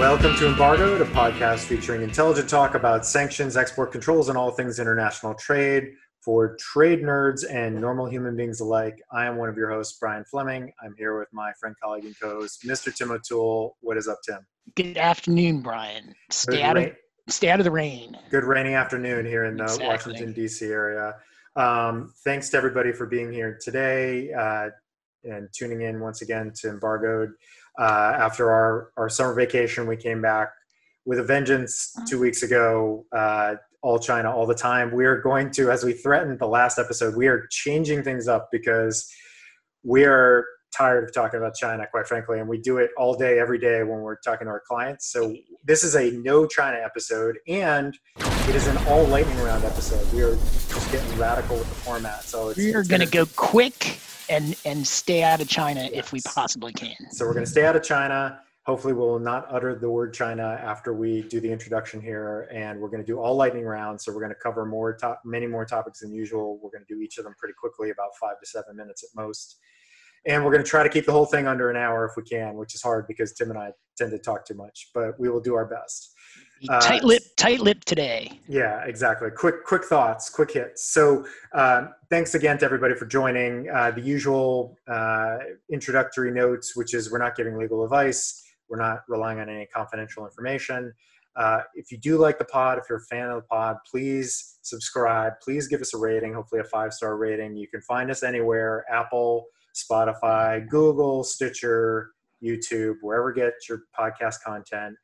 Welcome to Embargoed, a podcast featuring intelligent talk about sanctions, export controls, and all things international trade for trade nerds and normal human beings alike. I am one of your hosts, Brian Fleming. I'm here with my friend, colleague, and co-host, Mr. Tim O'Toole. What is up, Tim? Good afternoon, Brian. Stay out of stay out of the rain. Good rainy afternoon here in the exactly. Washington D.C. area. Um, thanks to everybody for being here today uh, and tuning in once again to Embargoed. Uh, after our, our summer vacation, we came back with a vengeance two weeks ago. Uh, all China all the time. We are going to, as we threatened the last episode, we are changing things up because we are tired of talking about China, quite frankly, and we do it all day, every day when we're talking to our clients. So this is a no China episode, and it is an all lightning round episode. We are just getting radical with the format. So we are going to go quick and and stay out of China yes. if we possibly can. So we're going to stay out of China hopefully we'll not utter the word China after we do the introduction here. And we're going to do all lightning rounds. So we're going to cover more top, many more topics than usual. We're going to do each of them pretty quickly, about five to seven minutes at most. And we're going to try to keep the whole thing under an hour if we can, which is hard because Tim and I tend to talk too much, but we will do our best. Tight lip, uh, tight lip today. Yeah, exactly. Quick, quick thoughts, quick hits. So, uh, thanks again to everybody for joining. Uh, the usual uh, introductory notes, which is we're not giving legal advice. We're not relying on any confidential information. Uh, if you do like the pod, if you're a fan of the pod, please subscribe. Please give us a rating, hopefully a five star rating. You can find us anywhere Apple, Spotify, Google, Stitcher, YouTube, wherever get your podcast content.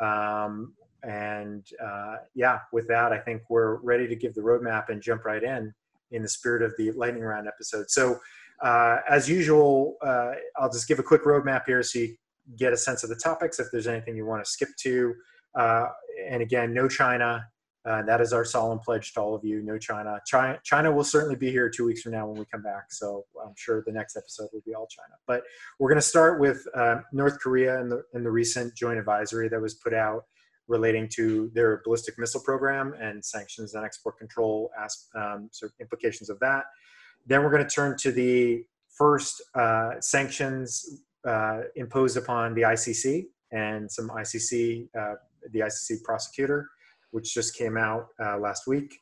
Um, and uh, yeah, with that, I think we're ready to give the roadmap and jump right in in the spirit of the lightning round episode. So, uh, as usual, uh, I'll just give a quick roadmap here so you get a sense of the topics if there's anything you want to skip to. Uh, and again, no China. Uh, that is our solemn pledge to all of you. No China. China. China will certainly be here two weeks from now when we come back. So I'm sure the next episode will be all China. But we're going to start with uh, North Korea and the, and the recent joint advisory that was put out relating to their ballistic missile program and sanctions and export control as, um, sort of implications of that. Then we're going to turn to the first uh, sanctions uh, imposed upon the ICC and some ICC, uh, the ICC prosecutor, which just came out uh, last week.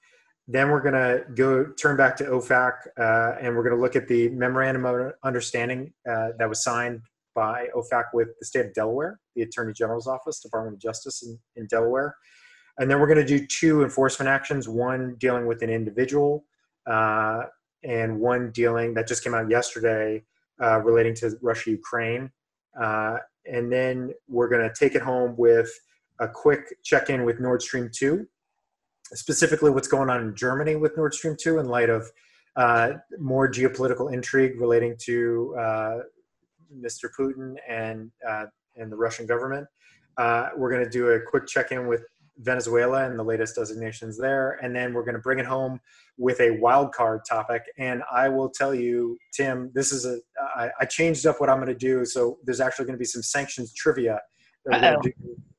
Then we're going to go turn back to OFAC uh, and we're going to look at the memorandum of understanding uh, that was signed by OFAC with the state of Delaware, the Attorney General's Office, Department of Justice in, in Delaware. And then we're going to do two enforcement actions one dealing with an individual, uh, and one dealing that just came out yesterday uh, relating to Russia Ukraine. Uh, and then we're going to take it home with a quick check in with Nord Stream 2, specifically what's going on in Germany with Nord Stream 2 in light of uh, more geopolitical intrigue relating to uh, Mr. Putin and, uh, and the Russian government. Uh, we're going to do a quick check in with Venezuela and the latest designations there. And then we're going to bring it home with a wild card topic. And I will tell you, Tim, this is a I, I changed up what I'm going to do. So there's actually going to be some sanctions trivia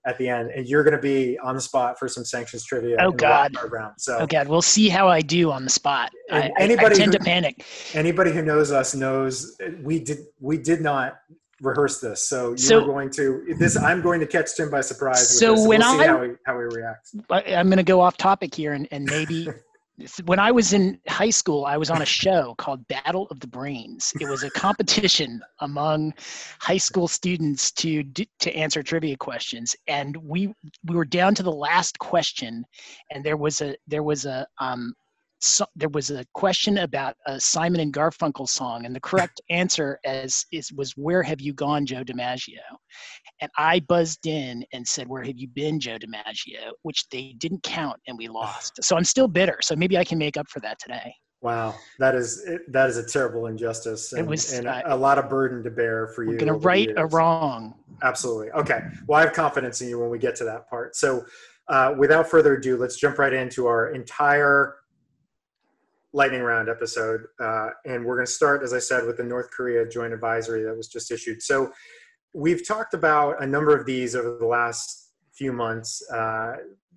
at the end, and you're going to be on the spot for some sanctions trivia. Oh God! Round. So oh God, we'll see how I do on the spot. I, anybody I, tend who, to panic. Anybody who knows us knows uh, we did we did not rehearse this. So you're so, going to this. I'm going to catch Tim by surprise. So when we'll I how he, how he reacts. I'm going to go off topic here and, and maybe. when I was in high school, I was on a show called Battle of the Brains. It was a competition among high school students to to answer trivia questions, and we we were down to the last question, and there was a there was a um, so, there was a question about a Simon and Garfunkel song, and the correct answer as is was "Where have you gone, Joe DiMaggio?" And I buzzed in and said, "Where have you been, Joe DiMaggio?" Which they didn't count, and we lost. So I'm still bitter. So maybe I can make up for that today. Wow, that is that is a terrible injustice, and, it was, and a, a lot of burden to bear for you. We're going to right a wrong. Absolutely. Okay. Well, I have confidence in you when we get to that part. So, uh, without further ado, let's jump right into our entire lightning round episode. Uh, and we're going to start, as I said, with the North Korea joint advisory that was just issued. So we've talked about a number of these over the last few months, uh,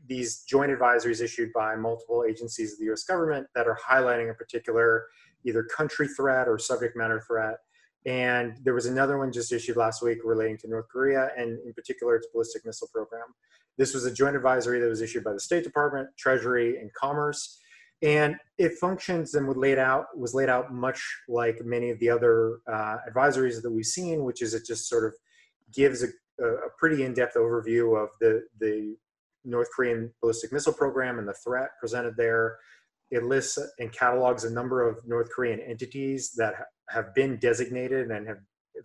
these joint advisories issued by multiple agencies of the US government that are highlighting a particular either country threat or subject matter threat. And there was another one just issued last week relating to North Korea and in particular its ballistic missile program. This was a joint advisory that was issued by the State Department, Treasury, and Commerce. And it functions and was laid out was laid out much like many of the other uh, advisories that we've seen, which is it just sort of gives a, a pretty in-depth overview of the the North Korean ballistic missile program and the threat presented there. It lists and catalogs a number of North Korean entities that have been designated and have,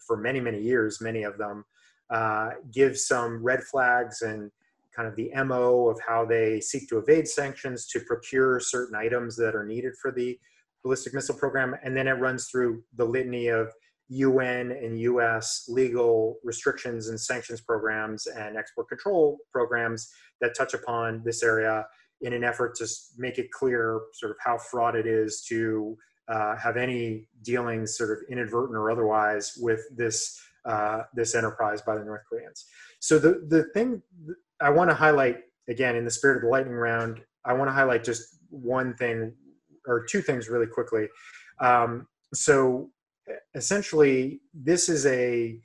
for many, many years, many of them, uh, give some red flags and kind of the MO of how they seek to evade sanctions to procure certain items that are needed for the ballistic missile program. And then it runs through the litany of UN and US legal restrictions and sanctions programs and export control programs that touch upon this area in an effort to make it clear sort of how fraught it is to uh, have any dealings sort of inadvertent or otherwise with this uh, this enterprise by the North Koreans. So the the thing I want to highlight again in the spirit of the lightning round, I want to highlight just one thing or two things really quickly. Um, so essentially, this is a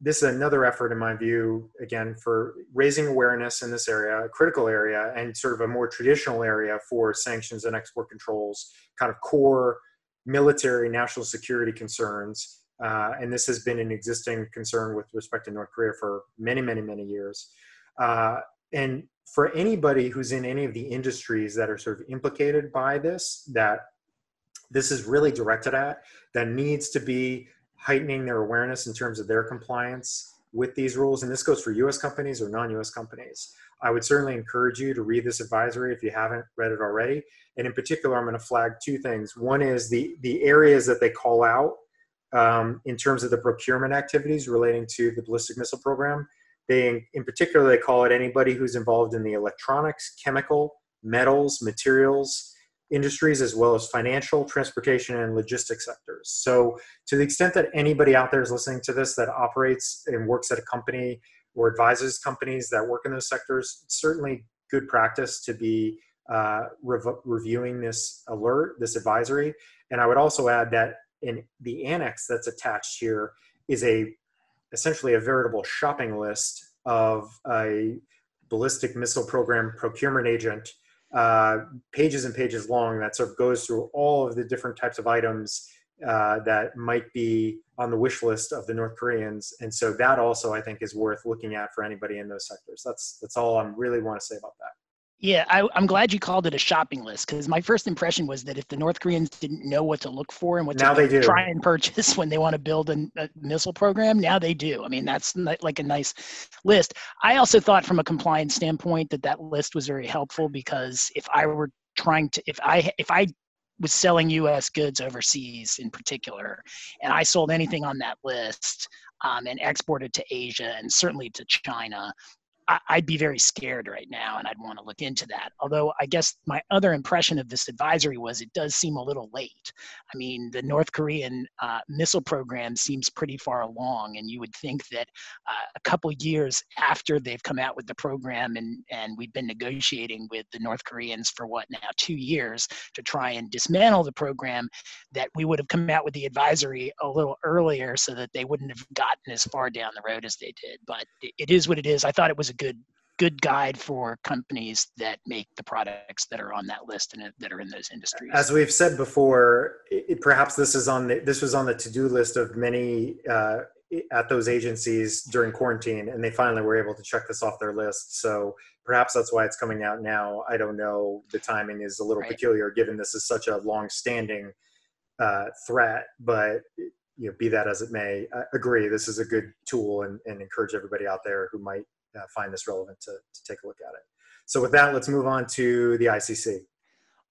this is another effort, in my view, again for raising awareness in this area, a critical area, and sort of a more traditional area for sanctions and export controls, kind of core military national security concerns. Uh, and this has been an existing concern with respect to North Korea for many, many, many years. Uh, and for anybody who's in any of the industries that are sort of implicated by this, that this is really directed at, that needs to be heightening their awareness in terms of their compliance with these rules. And this goes for US companies or non US companies. I would certainly encourage you to read this advisory if you haven't read it already. And in particular, I'm going to flag two things. One is the, the areas that they call out um, in terms of the procurement activities relating to the ballistic missile program. They, in particular, they call it anybody who's involved in the electronics, chemical, metals, materials industries, as well as financial, transportation, and logistics sectors. So, to the extent that anybody out there is listening to this that operates and works at a company or advises companies that work in those sectors, certainly good practice to be uh, rev- reviewing this alert, this advisory. And I would also add that in the annex that's attached here is a essentially a veritable shopping list of a ballistic missile program procurement agent, uh, pages and pages long that sort of goes through all of the different types of items uh, that might be on the wish list of the North Koreans. And so that also I think is worth looking at for anybody in those sectors. That's that's all I really want to say about that. Yeah, I, am glad you called it a shopping list because my first impression was that if the North Koreans didn't know what to look for and what now to try and purchase when they want to build a, a, missile program, now they do. I mean, that's like a nice list. I also thought from a compliance standpoint that that list was very helpful because if I were trying to, if I if I was selling U.S. goods overseas in particular, and I sold anything on that list um, and exported to Asia and certainly to China, I'd be very scared right now and I'd want to look into that. Although I guess my other impression of this advisory was it does seem a little late. I mean, the North Korean uh, missile program seems pretty far along, and you would think that uh, a couple years after they've come out with the program and, and we've been negotiating with the North Koreans for what now, two years to try and dismantle the program, that we would have come out with the advisory a little earlier so that they wouldn't have gotten as far down the road as they did. But it is what it is. I thought it was a good good guide for companies that make the products that are on that list and that are in those industries. As we've said before, it, perhaps this is on the this was on the to do list of many uh, at those agencies during quarantine, and they finally were able to check this off their list. So perhaps that's why it's coming out now. I don't know. The timing is a little right. peculiar, given this is such a long-standing uh, threat, but you know, be that as it may, I agree. This is a good tool, and, and encourage everybody out there who might uh, find this relevant to, to take a look at it. So with that, let's move on to the ICC.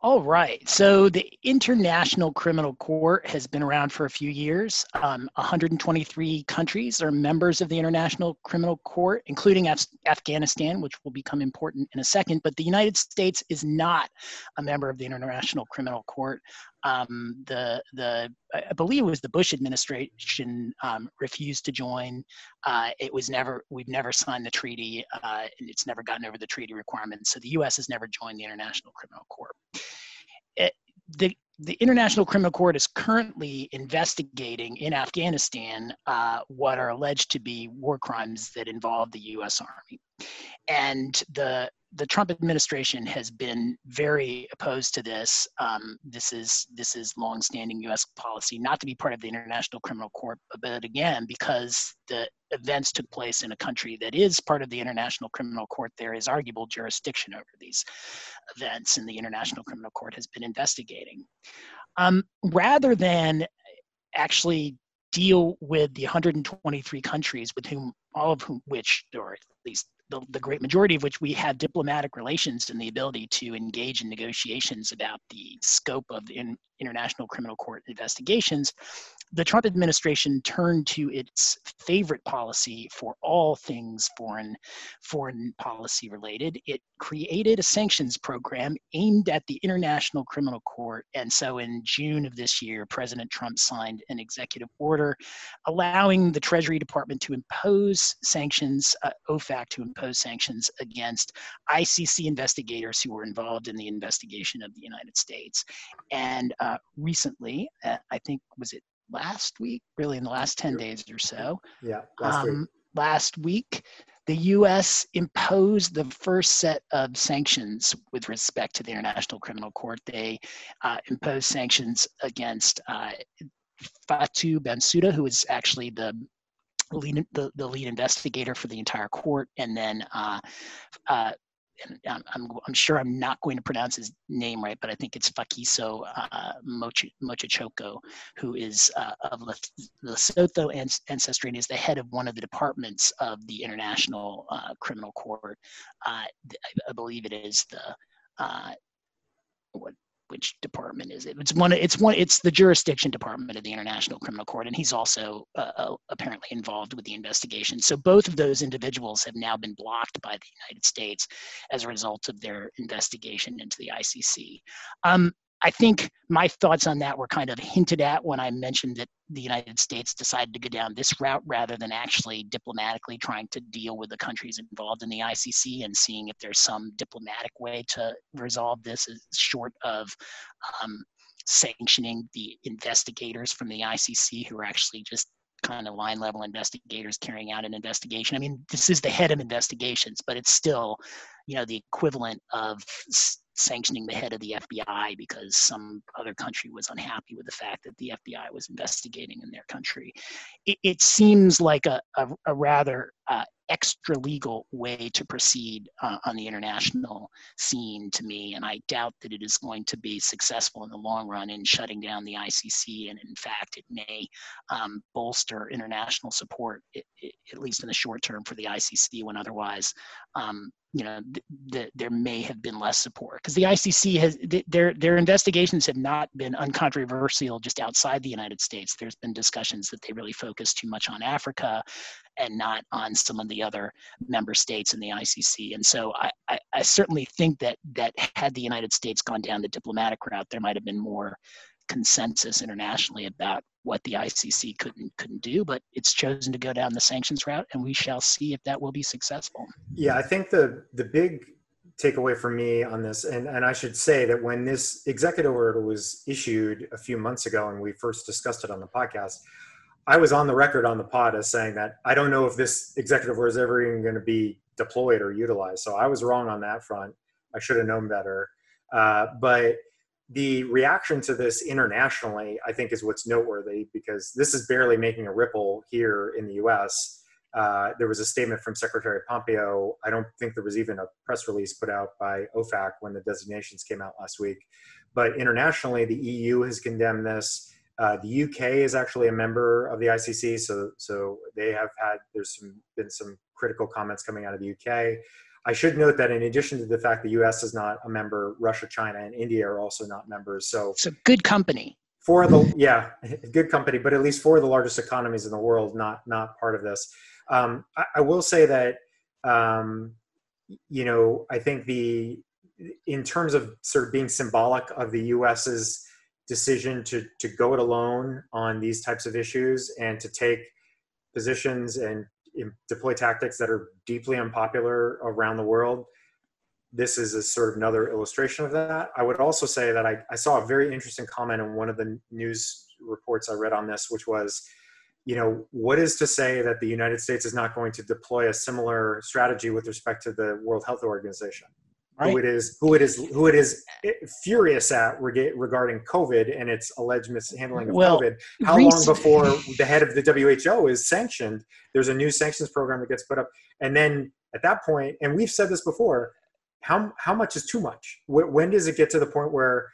All right. So the International Criminal Court has been around for a few years. Um, 123 countries are members of the International Criminal Court, including Af- Afghanistan, which will become important in a second. But the United States is not a member of the International Criminal Court. Um, the the I believe it was the Bush administration um, refused to join. Uh, it was never we've never signed the treaty, uh, and it's never gotten over the treaty requirements. So the U.S. has never joined the International Criminal Court. It, the the International Criminal Court is currently investigating in Afghanistan uh, what are alleged to be war crimes that involve the U.S. Army, and the the Trump administration has been very opposed to this. Um, this is this is longstanding U.S. policy not to be part of the International Criminal Court, but again, because the events took place in a country that is part of the International Criminal Court, there is arguable jurisdiction over these events, and the International Criminal Court has been investigating. Um, rather than actually deal with the 123 countries with whom all of whom which or at least the, the great majority of which we have diplomatic relations and the ability to engage in negotiations about the scope of the in, international criminal court investigations the Trump administration turned to its favorite policy for all things foreign foreign policy related. It created a sanctions program aimed at the International Criminal Court. And so in June of this year, President Trump signed an executive order allowing the Treasury Department to impose sanctions, uh, OFAC to impose sanctions against ICC investigators who were involved in the investigation of the United States. And uh, recently, uh, I think was it last week, really in the last 10 days or so. Yeah, last um, week. Last week, the US imposed the first set of sanctions with respect to the International Criminal Court. They uh, imposed sanctions against uh, Fatou Bensouda, who is actually the lead, the, the lead investigator for the entire court, and then uh, uh, and I'm, I'm, sure I'm not going to pronounce his name right, but I think it's Phakiso uh, Mochochoko, who is uh, of Lesotho ancestry and is the head of one of the departments of the International uh, Criminal Court. Uh, I believe it is the uh, what which department is it? It's one. It's one. It's the jurisdiction department of the International Criminal Court, and he's also uh, uh, apparently involved with the investigation. So both of those individuals have now been blocked by the United States as a result of their investigation into the ICC. Um, I think my thoughts on that were kind of hinted at when I mentioned that the United States decided to go down this route rather than actually diplomatically trying to deal with the countries involved in the ICC and seeing if there's some diplomatic way to resolve this short of um, sanctioning the investigators from the ICC who are actually just kind of line level investigators carrying out an investigation. I mean, this is the head of investigations, but it's still, you know, the equivalent of sanctioning the head of the FBI because some other country was unhappy with the fact that the FBI was investigating in their country. It, it seems like a, a, a rather uh, extra legal way to proceed uh, on the international scene to me, and I doubt that it is going to be successful in the long run in shutting down the ICC. And in fact, it may um, bolster international support, it, it, at least in the short term, for the ICC when otherwise um, you know th- th- there may have been less support because the ICC has th- their their investigations have not been uncontroversial just outside the United States. There's been discussions that they really focus too much on Africa and not on some of the other member states in the ICC. And so I, I, I certainly think that that had the United States gone down the diplomatic route, there might have been more consensus internationally about what the ICC couldn't couldn't do, but it's chosen to go down the sanctions route, and we shall see if that will be successful. Yeah, I think the the big takeaway for me on this, and, and I should say that when this executive order was issued a few months ago and we first discussed it on the podcast, I was on the record on the pod as saying that I don't know if this executive order is ever even going to be deployed or utilized. So I was wrong on that front. I should have known better. Uh, but the reaction to this internationally, I think, is what's noteworthy because this is barely making a ripple here in the US. Uh, there was a statement from Secretary Pompeo. I don't think there was even a press release put out by OFAC when the designations came out last week. But internationally, the EU has condemned this. Uh, the UK is actually a member of the ICC, so so they have had there's some been some critical comments coming out of the UK. I should note that in addition to the fact the U.S. is not a member, Russia, China, and India are also not members. So it's a good company. For the yeah, good company, but at least four of the largest economies in the world not not part of this. Um, I, I, will say that um, you know I think the in terms of sort of being symbolic of the U.S.'s decision to to go it alone on these types of issues and to take positions and deploy tactics that are deeply unpopular around the world. This is a sort of another illustration of that. I would also say that i, I saw a very interesting comment in one of the news reports i read on this which was you know what is to say that the united states is not going to deploy a similar strategy with respect to the world health organization right. who it is who it is who it is furious at regarding COVID and its alleged mishandling of well, COVID. How long before the head of the WHO is sanctioned? There's a new sanctions program that gets put up, and then at that point, and we've said this before, how how much is too much? When does it get to the point where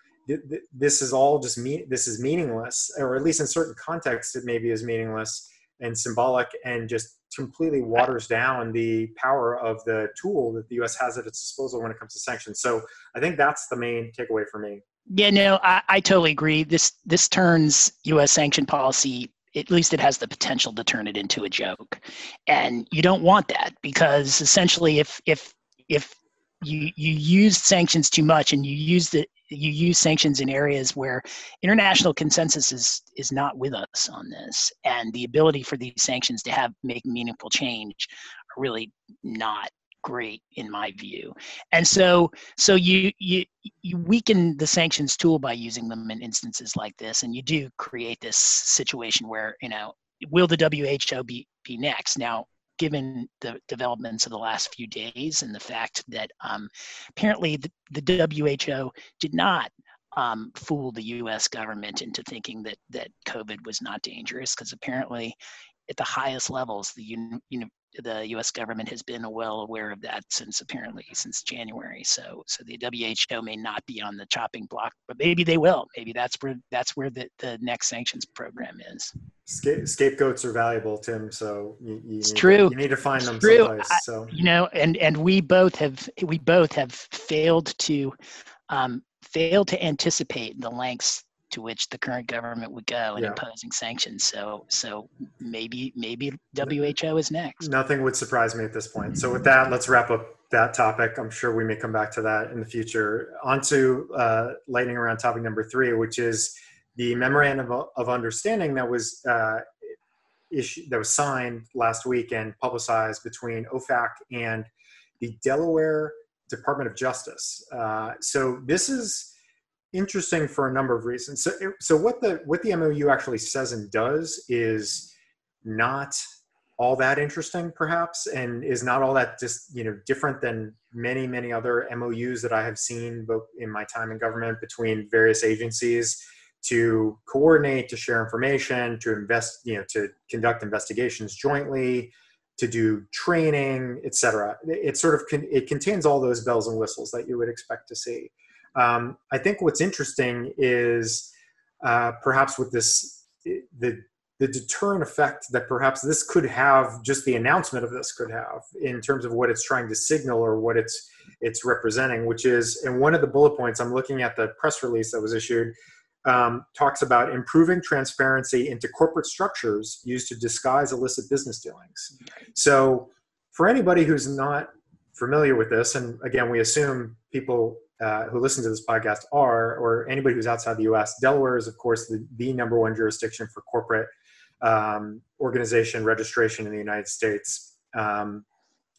this is all just me? This is meaningless, or at least in certain contexts, it maybe is meaningless and symbolic, and just completely waters down the power of the tool that the U.S. has at its disposal when it comes to sanctions. So I think that's the main takeaway for me. Yeah, no, I, I totally agree. This this turns U.S. sanction policy. At least it has the potential to turn it into a joke, and you don't want that because essentially, if if if you you use sanctions too much and you use the you use sanctions in areas where international consensus is is not with us on this. And the ability for these sanctions to have make meaningful change are really not great in my view. And so so you you you weaken the sanctions tool by using them in instances like this. And you do create this situation where you know will the who be be next? Now given the developments of the last few days and the fact that um, apparently the, the, WHO did not um, fool the U.S. government into thinking that that COVID was not dangerous, because apparently, at the highest levels, the know, the U.S. government has been well aware of that since apparently since January. So, so the WHO may not be on the chopping block, but maybe they will. Maybe that's where that's where the, the next sanctions program is. scapegoats are valuable, Tim. So you, you it's true. To, you need to find it's them true. someplace. So you know, and and we both have we both have failed to um, failed to anticipate the lengths to which the current government would go in yeah. imposing sanctions. So, so maybe maybe WHO is next. Nothing would surprise me at this point. So, with that, let's wrap up that topic. I'm sure we may come back to that in the future. On to uh, lightning around topic number three, which is the memorandum of, of understanding that was uh, issued, that was signed last week and publicized between OFAC and the Delaware Department of Justice. Uh, so, this is interesting for a number of reasons. So, so what the what the MOU actually says and does is not all that interesting, perhaps, and is not all that just you know different than many many other MOUs that I have seen, in my time in government between various agencies to coordinate, to share information, to invest, you know, to conduct investigations jointly, to do training, etc. It sort of con- it contains all those bells and whistles that you would expect to see. Um, I think what's interesting is uh, perhaps with this the the deterrent effect that perhaps this could have just the announcement of this could have in terms of what it's trying to signal or what it's it's representing which is in one of the bullet points i'm looking at the press release that was issued um, talks about improving transparency into corporate structures used to disguise illicit business dealings. So for anybody who's not familiar with this and again we assume people uh, who listen to this podcast are, or anybody who's outside the US, Delaware is, of course, the, the number one jurisdiction for corporate um, organization registration in the United States. Um,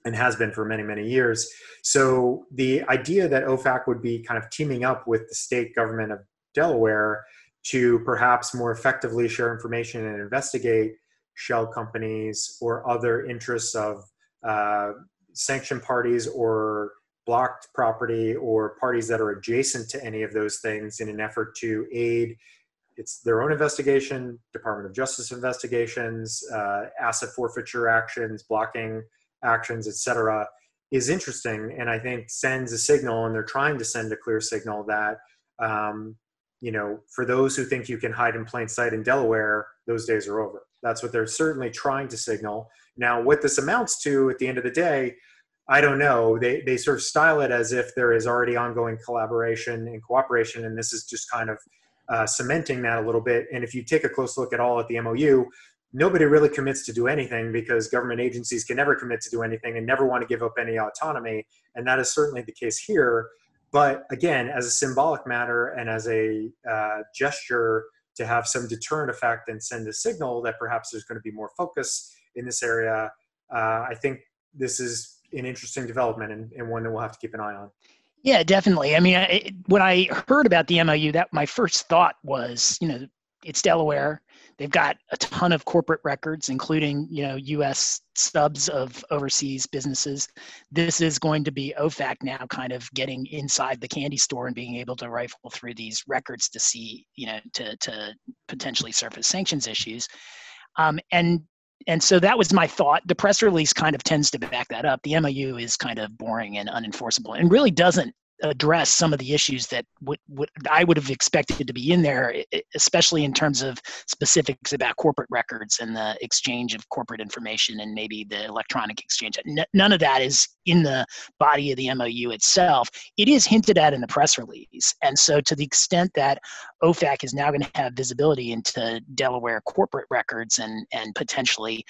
and has been for many, many years. So the idea that OFAC would be kind of teaming up with the state government of Delaware to perhaps more effectively share information and investigate shell companies or other interests of uh, sanctioned parties or blocked property or parties that are adjacent to any of those things in an effort to aid it's their own investigation department of justice investigations uh, asset forfeiture actions blocking actions etc is interesting. And i think sends a signal and they're trying to send a clear signal that um, you know for those who think you can hide in plain sight in delaware those days are over. That's what they're certainly trying to signal. Now what this amounts to at the end of the day I don't know. They they sort of style it as if there is already ongoing collaboration and cooperation, and this is just kind of uh, cementing that a little bit. And if you take a close look at all at the MOU, nobody really commits to do anything because government agencies can never commit to do anything and never want to give up any autonomy. And that is certainly the case here. but again, as a symbolic matter and as a uh, gesture to have some deterrent effect and send a signal that perhaps there's going to be more focus in this area, uh, I think this is an interesting development and, and, one that we'll have to keep an eye on. Yeah, definitely. I mean, when I heard about the MOU, that my first thought was, you know, it's Delaware. They've got a ton of corporate records, including you know U.S. stubs of overseas businesses. This is going to be OFAC now, kind of getting inside the candy store and being able to rifle through these records to see you know to to potentially surface sanctions issues. Um, and and so that was my thought. The press release kind of tends to back that up. The MOU is kind of boring and unenforceable and really doesn't address some of the issues that would, would I would have expected to be in there, especially in terms of specifics about corporate records and the exchange of corporate information and maybe the electronic exchange. none of that is in the body of the MOU itself. It is hinted at in the press release, and so to the extent that OFAC is now going to have visibility into Delaware corporate records and and potentially,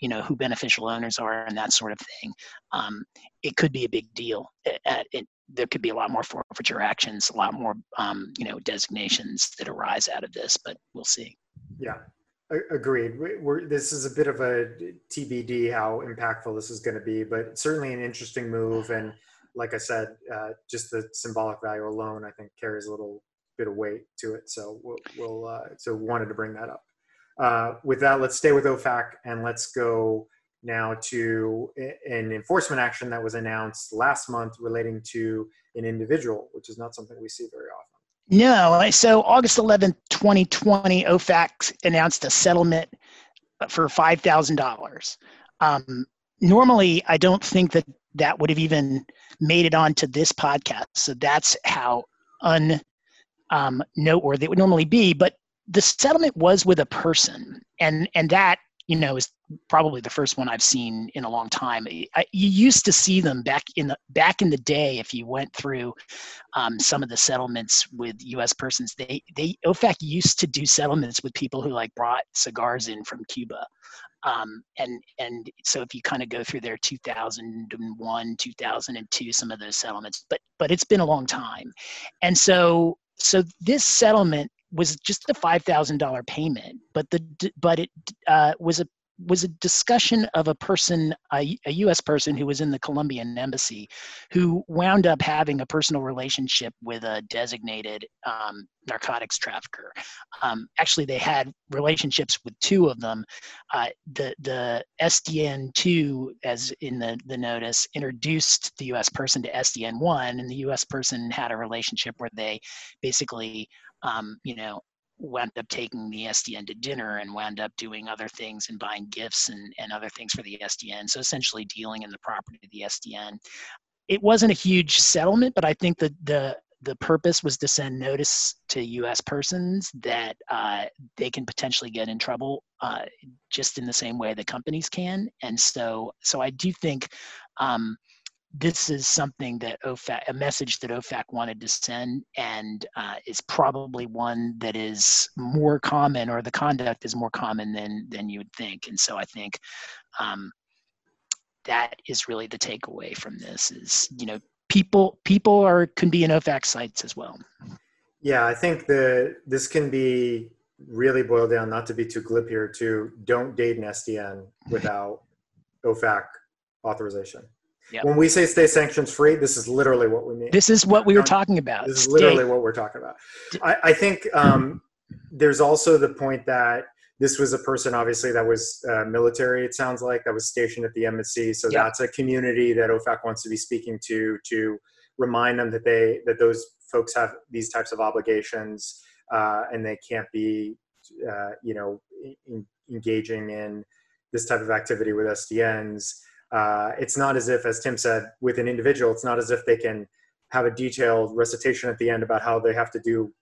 you know, who beneficial owners are and that sort of thing, um, it could be a big deal. It, it, there could be a lot more forfeiture actions, a lot more, um, you know, designations that arise out of this, but we'll see. Yeah, agreed. We're, this is a bit of a TBD how impactful this is going to be, but certainly an interesting move. And like I said, uh, just the symbolic value alone, I think carries a little bit of weight to it. So we'll, we'll uh, so wanted to bring that up. Uh, with that, let's stay with OFAC and let's go now to an enforcement action that was announced last month relating to an individual, which is not something we see very often. No. So August 11th, 2020, OFAC announced a settlement for $5,000. Um, normally, I don't think that that would have even made it onto this podcast. So that's how un um, noteworthy it would normally be. But the settlement was with a person, and and that you know is probably the first one I've seen in a long time. I, you used to see them back in the back in the day. If you went through um, some of the settlements with U.S. persons, they they OFAC used to do settlements with people who like brought cigars in from Cuba. Um, and and so if you kind of go through their 2001 2002 some of those settlements but but it's been a long time and so so this settlement was just a five thousand dollar payment, but the but it uh, was a was a discussion of a person, a, a, U.S. person who was in the Colombian embassy, who wound up having a personal relationship with a designated um, narcotics trafficker. Um, actually, they had relationships with two of them. Uh, the the SDN two, as in the the notice, introduced the U.S. person to SDN one, and the U.S. person had a relationship where they basically um, you know, wound up taking the SDN to dinner and wound up doing other things and buying gifts and, and other things for the SDN. So essentially dealing in the property of the SDN. It wasn't a huge settlement, but I think that the the purpose was to send notice to U.S. persons that uh, they can potentially get in trouble, uh, just in the same way the companies can. And so, so I do think um, this is something that OFAC, a message that OFAC wanted to send, and uh, is probably one that is more common, or the conduct is more common than than you would think. And so I think um, that is really the takeaway from this: is you know people people are can be in OFAC sights as well. Yeah, I think the this can be really boiled down. Not to be too glib here, to don't date an SDN without OFAC authorization. Yep. When we say stay sanctions free, this is literally what we mean. This is what we were talking about. This is literally what we're talking about. I, I think um, there's also the point that this was a person, obviously, that was uh, military, it sounds like, that was stationed at the embassy. So yep. that's a community that OFAC wants to be speaking to, to remind them that they that those folks have these types of obligations uh, and they can't be, uh, you know, in, engaging in this type of activity with SDNs uh, it's not as if, as Tim said, with an individual, it's not as if they can have a detailed recitation at the end about how they have to do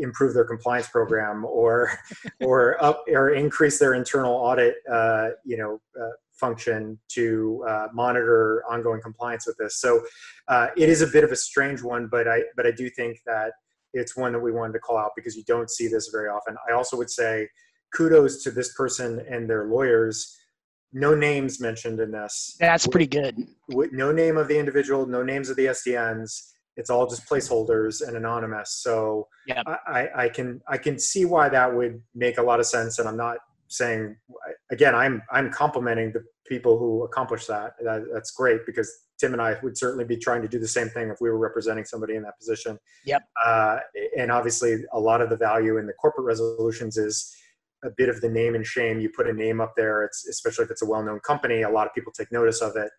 improve their compliance program or or up or increase their internal audit uh, you know uh, function to uh, monitor ongoing compliance with this. So uh, it is a bit of a strange one but i but i do think that it's one that we wanted to call out because you don't see this very often. I also would say kudos to this person and their lawyers no names mentioned in this. That's pretty good. With no name of the individual, no names of the SDNs. It's all just placeholders and anonymous. So Yep. I, I can I can see why that would make a lot of sense. And I'm not saying again I'm I'm complimenting the people who accomplish that. that. That's great because Tim and I would certainly be trying to do the same thing if we were representing somebody in that position. Yep. Uh, and obviously, a lot of the value in the corporate resolutions is a bit of the name and shame. You put a name up there, it's especially if it's a well-known company. A lot of people take notice of it.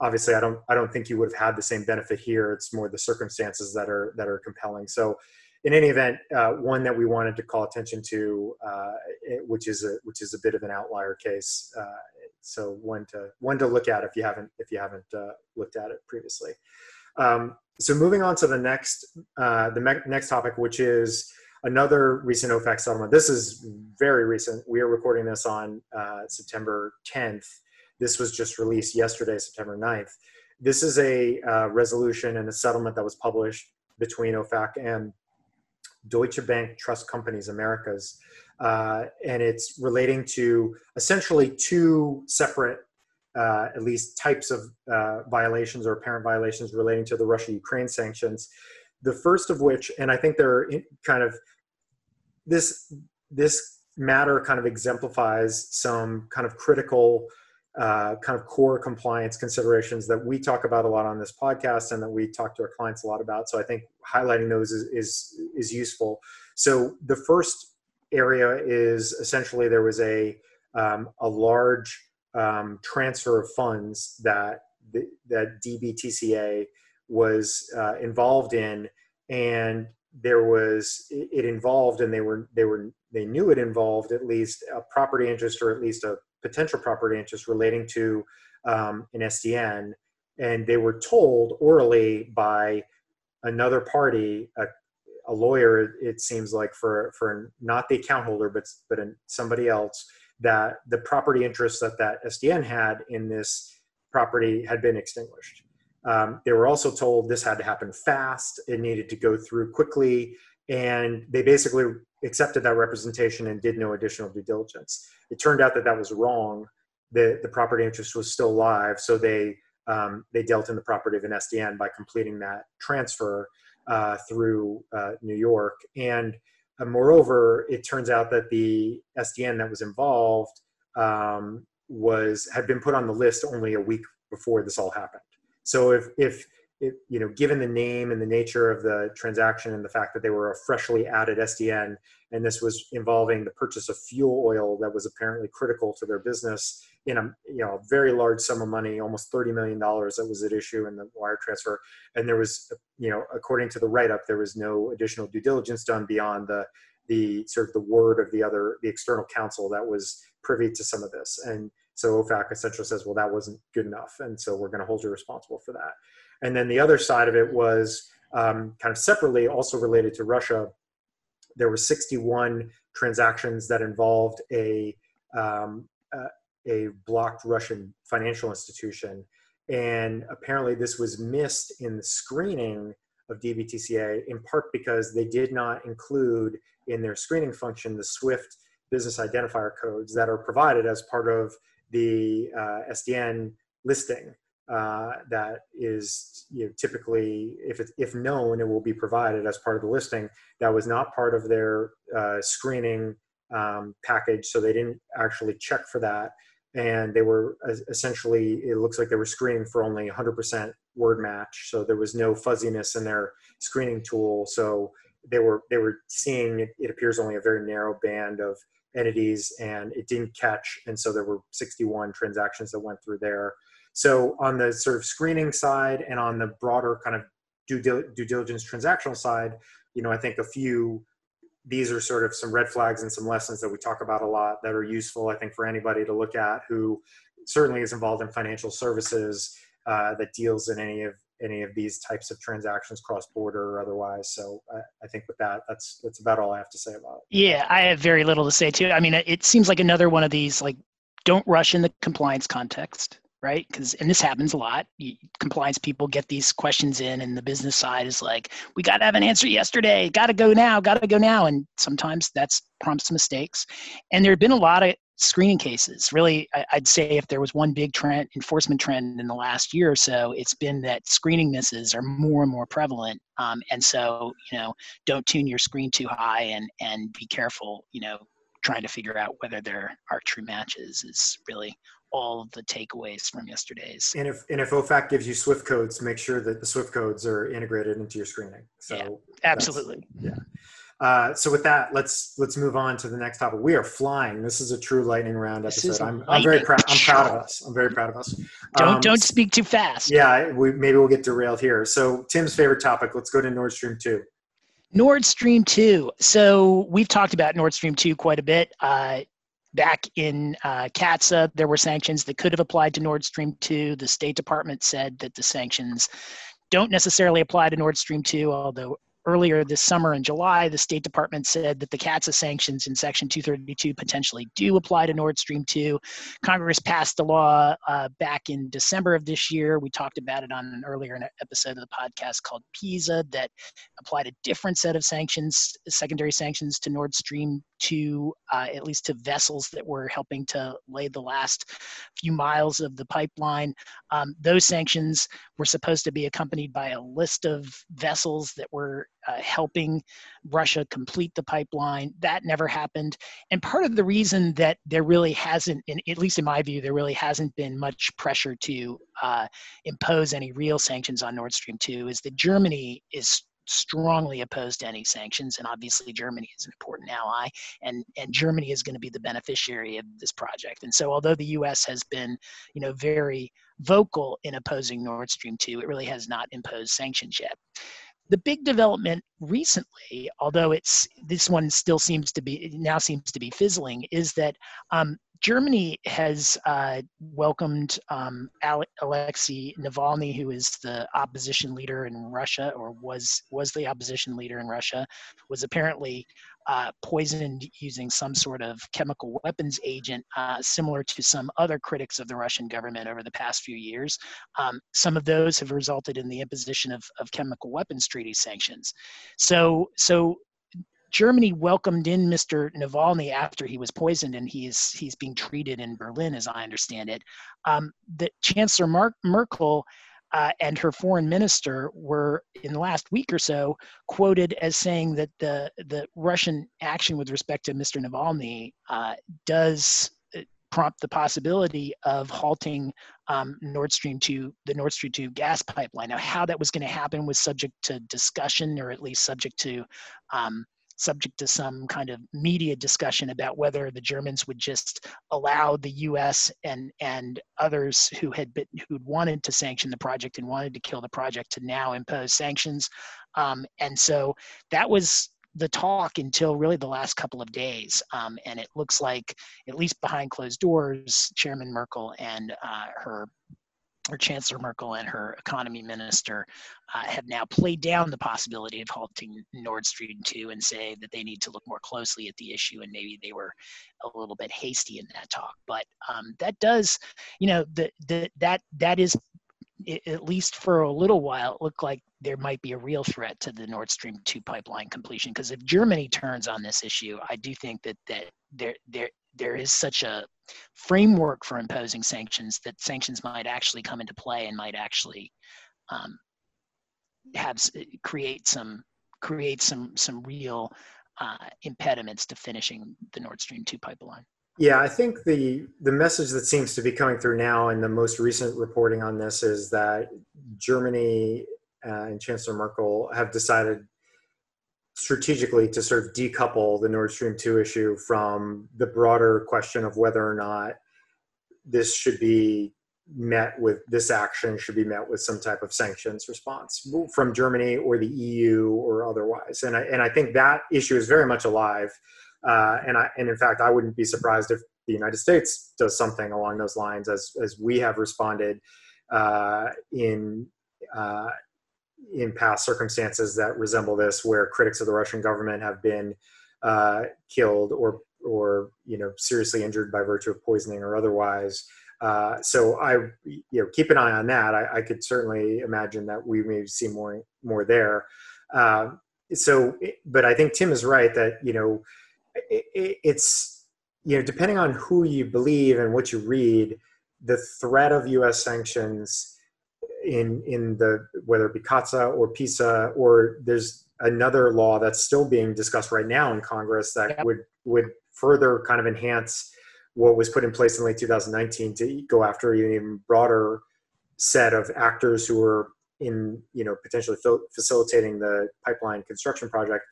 Obviously, I don't. I don't think you would have had the same benefit here. It's more the circumstances that are that are compelling. So, in any event, uh, one that we wanted to call attention to, uh, it, which is a which is a bit of an outlier case. Uh, so one to one to look at if you haven't if you haven't uh, looked at it previously. Um, so moving on to the next uh, the me- next topic, which is another recent OFAC settlement. This is very recent. We are recording this on uh, September 10th. This was just released yesterday, September 9th. This is a uh, resolution and a settlement that was published between OFAC and Deutsche Bank Trust Companies Americas uh, and it's relating to essentially two separate, uh, at least types of uh, violations or apparent violations relating to the Russia-Ukraine sanctions. The first of which, and I think they're kind of this this matter kind of exemplifies some kind of critical uh, kind of core compliance considerations that we talk about a lot on this podcast and that we talk to our clients a lot about. So I think highlighting those is is, is useful. So the first area is essentially there was a um, a large um, transfer of funds that that DBTCA was uh, involved in, and there was it involved, and they were they were they knew it involved at least a property interest or at least a potential property interest relating to um, an SDN, and they were told orally by another party, a a lawyer, it seems like for for not the account holder, but but somebody else, that the property interest that that SDN had in this property had been extinguished. Um, they were also told this had to happen fast. It needed to go through quickly, and they basically accepted that representation and did no additional due diligence. It turned out that that was wrong. The the property interest was still live, so they um, they dealt in the property of an SDN by completing that transfer uh, through uh, New York. And uh, moreover, it turns out that the SDN that was involved um, was had been put on the list only a week before this all happened. So if if it, you know, given the name and the nature of the transaction and the fact that they were a freshly added SDN, and this was involving the purchase of fuel oil that was apparently critical to their business in a you know very large sum of money, almost thirty million dollars that was at issue in the wire transfer, and there was you know according to the write up, there was no additional due diligence done beyond the the sort of the word of the other the external counsel that was privy to some of this. And so OFAC essentially says, well, that wasn't good enough. And so we're going to hold you responsible for that. And then the other side of it was um, kind of separately, also related to Russia. There were 61 transactions that involved a, um, uh, a blocked Russian financial institution. And apparently, this was missed in the screening of DBTCA in part because they did not include in their screening function the SWIFT business identifier codes that are provided as part of the uh, SDN listing uh, that is you know, typically, if if known, it will be provided as part of the listing. That was not part of their uh, screening um, package, so they didn't actually check for that. And they were essentially, it looks like they were screening for only 100% word match, so there was no fuzziness in their screening tool. So they were they were seeing it appears only a very narrow band of entities, and it didn't catch. And so there were 61 transactions that went through there. So on the sort of screening side and on the broader kind of due, due diligence transactional side, you know, I think a few these are sort of some red flags and some lessons that we talk about a lot that are useful, I think, for anybody to look at who certainly is involved in financial services uh, that deals in any of any of these types of transactions cross border or otherwise. So I, I, think with that, that's that's about all I have to say about it. Yeah, I have very little to say too. I mean, it seems like another one of these like don't rush in the compliance context right? Because and this happens a lot. You, compliance people get these questions in, and the business side is like, "We got to have an answer yesterday. Got to go now. Got to go now." And sometimes that's prompts mistakes. And there have been a lot of screening cases. Really, I'd say if there was one big trend, enforcement trend in the last year or so, it's been that screening misses are more and more prevalent. Um, and so, you know, don't tune your screen too high and and be careful. You know, trying to figure out whether there are true matches is really all the takeaways from yesterday's. And if and if OFAC gives you Swift codes, make sure that the Swift codes are integrated into your screening. So yeah, absolutely. Yeah. Uh, so with that, let's let's move on to the next topic. We are flying. This is a true lightning round episode. I'm, I'm very proud. I'm proud of us. I'm very proud of us. Don't um, don't speak too fast. Yeah, we, maybe we'll get derailed here. So Tim's favorite topic. Let's go to Nord Stream two. Nord Stream two. So we've talked about Nord Stream two quite a bit. Uh, back in uh, CAATSA, there were sanctions that could have applied to Nord Stream 2. The State Department said that the sanctions don't necessarily apply to Nord Stream 2, although earlier this summer in July, the State Department said that the CAATSA sanctions in Section 232 potentially do apply to Nord Stream 2. Congress passed the law uh, back in December of this year. We talked about it on an earlier episode of the podcast called PEESA that applied a different set of sanctions, secondary sanctions to Nord Stream 2, uh, at least to vessels that were helping to lay the last few miles of the pipeline. Um, those sanctions were supposed to be accompanied by a list of vessels that were uh, helping Russia complete the pipeline. That never happened. And part of the reason that there really hasn't, in, at least in my view, there really hasn't been much pressure to uh, impose any real sanctions on Nord Stream 2 is that Germany is strongly opposed to any sanctions, and obviously Germany is an important ally, and and Germany is going to be the beneficiary of this project. And so, although the U.S. has been, you know, very vocal in opposing Nord Stream 2, it really has not imposed sanctions yet. The big development recently, although it's this one still seems to be now seems to be fizzling, is that um, Germany has uh, welcomed um, Alexei Navalny, who is the opposition leader in Russia, or was was the opposition leader in Russia, was apparently uh, poisoned using some sort of chemical weapons agent, uh, similar to some other critics of the Russian government over the past few years. Um, some of those have resulted in the imposition of, of chemical weapons treaty sanctions. So, so Germany welcomed in Mr. Navalny after he was poisoned, and he's he's being treated in Berlin, as I understand it. Um, that Chancellor Mark, Merkel uh, and her foreign minister were in the last week or so quoted as saying that the the Russian action with respect to Mr. Navalny uh, does uh, prompt the possibility of halting um, Nord Stream 2, the Nord Stream 2 gas pipeline. Now, how that was going to happen was subject to discussion, or at least subject to um, subject to some kind of media discussion about whether the Germans would just allow the U.S. and and others who had been who'd wanted to sanction the project and wanted to kill the project to now impose sanctions. Um, and so that was the talk until really the last couple of days. Um, and it looks like, at least behind closed doors, Chairman Merkel and uh, her or Chancellor Merkel and her economy minister uh, have now played down the possibility of halting Nord Stream 2 and say that they need to look more closely at the issue and maybe they were a little bit hasty in that talk. But um, that does, you know, the, the, that that is at least for a little while, it looked like there might be a real threat to the Nord Stream 2 pipeline completion. Because if Germany turns on this issue, I do think that that there there there is such a framework for imposing sanctions that sanctions might actually come into play and might actually um, have create some create some some real uh, impediments to finishing the Nord Stream 2 pipeline. Yeah, I think the the message that seems to be coming through now in the most recent reporting on this is that Germany uh, and Chancellor Merkel have decided strategically to sort of decouple the Nord Stream 2 issue from the broader question of whether or not this should be met with this action should be met with some type of sanctions response from Germany or the EU or otherwise. And I, and I think that issue is very much alive. Uh, and I, and in fact, I wouldn't be surprised if the United States does something along those lines as, as we have responded uh, in, uh, in past circumstances that resemble this, where critics of the Russian government have been uh, killed or or you know seriously injured by virtue of poisoning or otherwise. Uh, so I you know keep an eye on that. I, I, could certainly imagine that we may see more more there. Uh, so, but I think Tim is right that you know it, it's you know, depending on who you believe and what you read, the threat of U.S. sanctions in in the whether it be CAATSA or PEESA or there's another law that's still being discussed right now in Congress that yep. would would further kind of enhance what was put in place in late 2019 to go after an even broader set of actors who were in you know potentially facilitating the pipeline construction project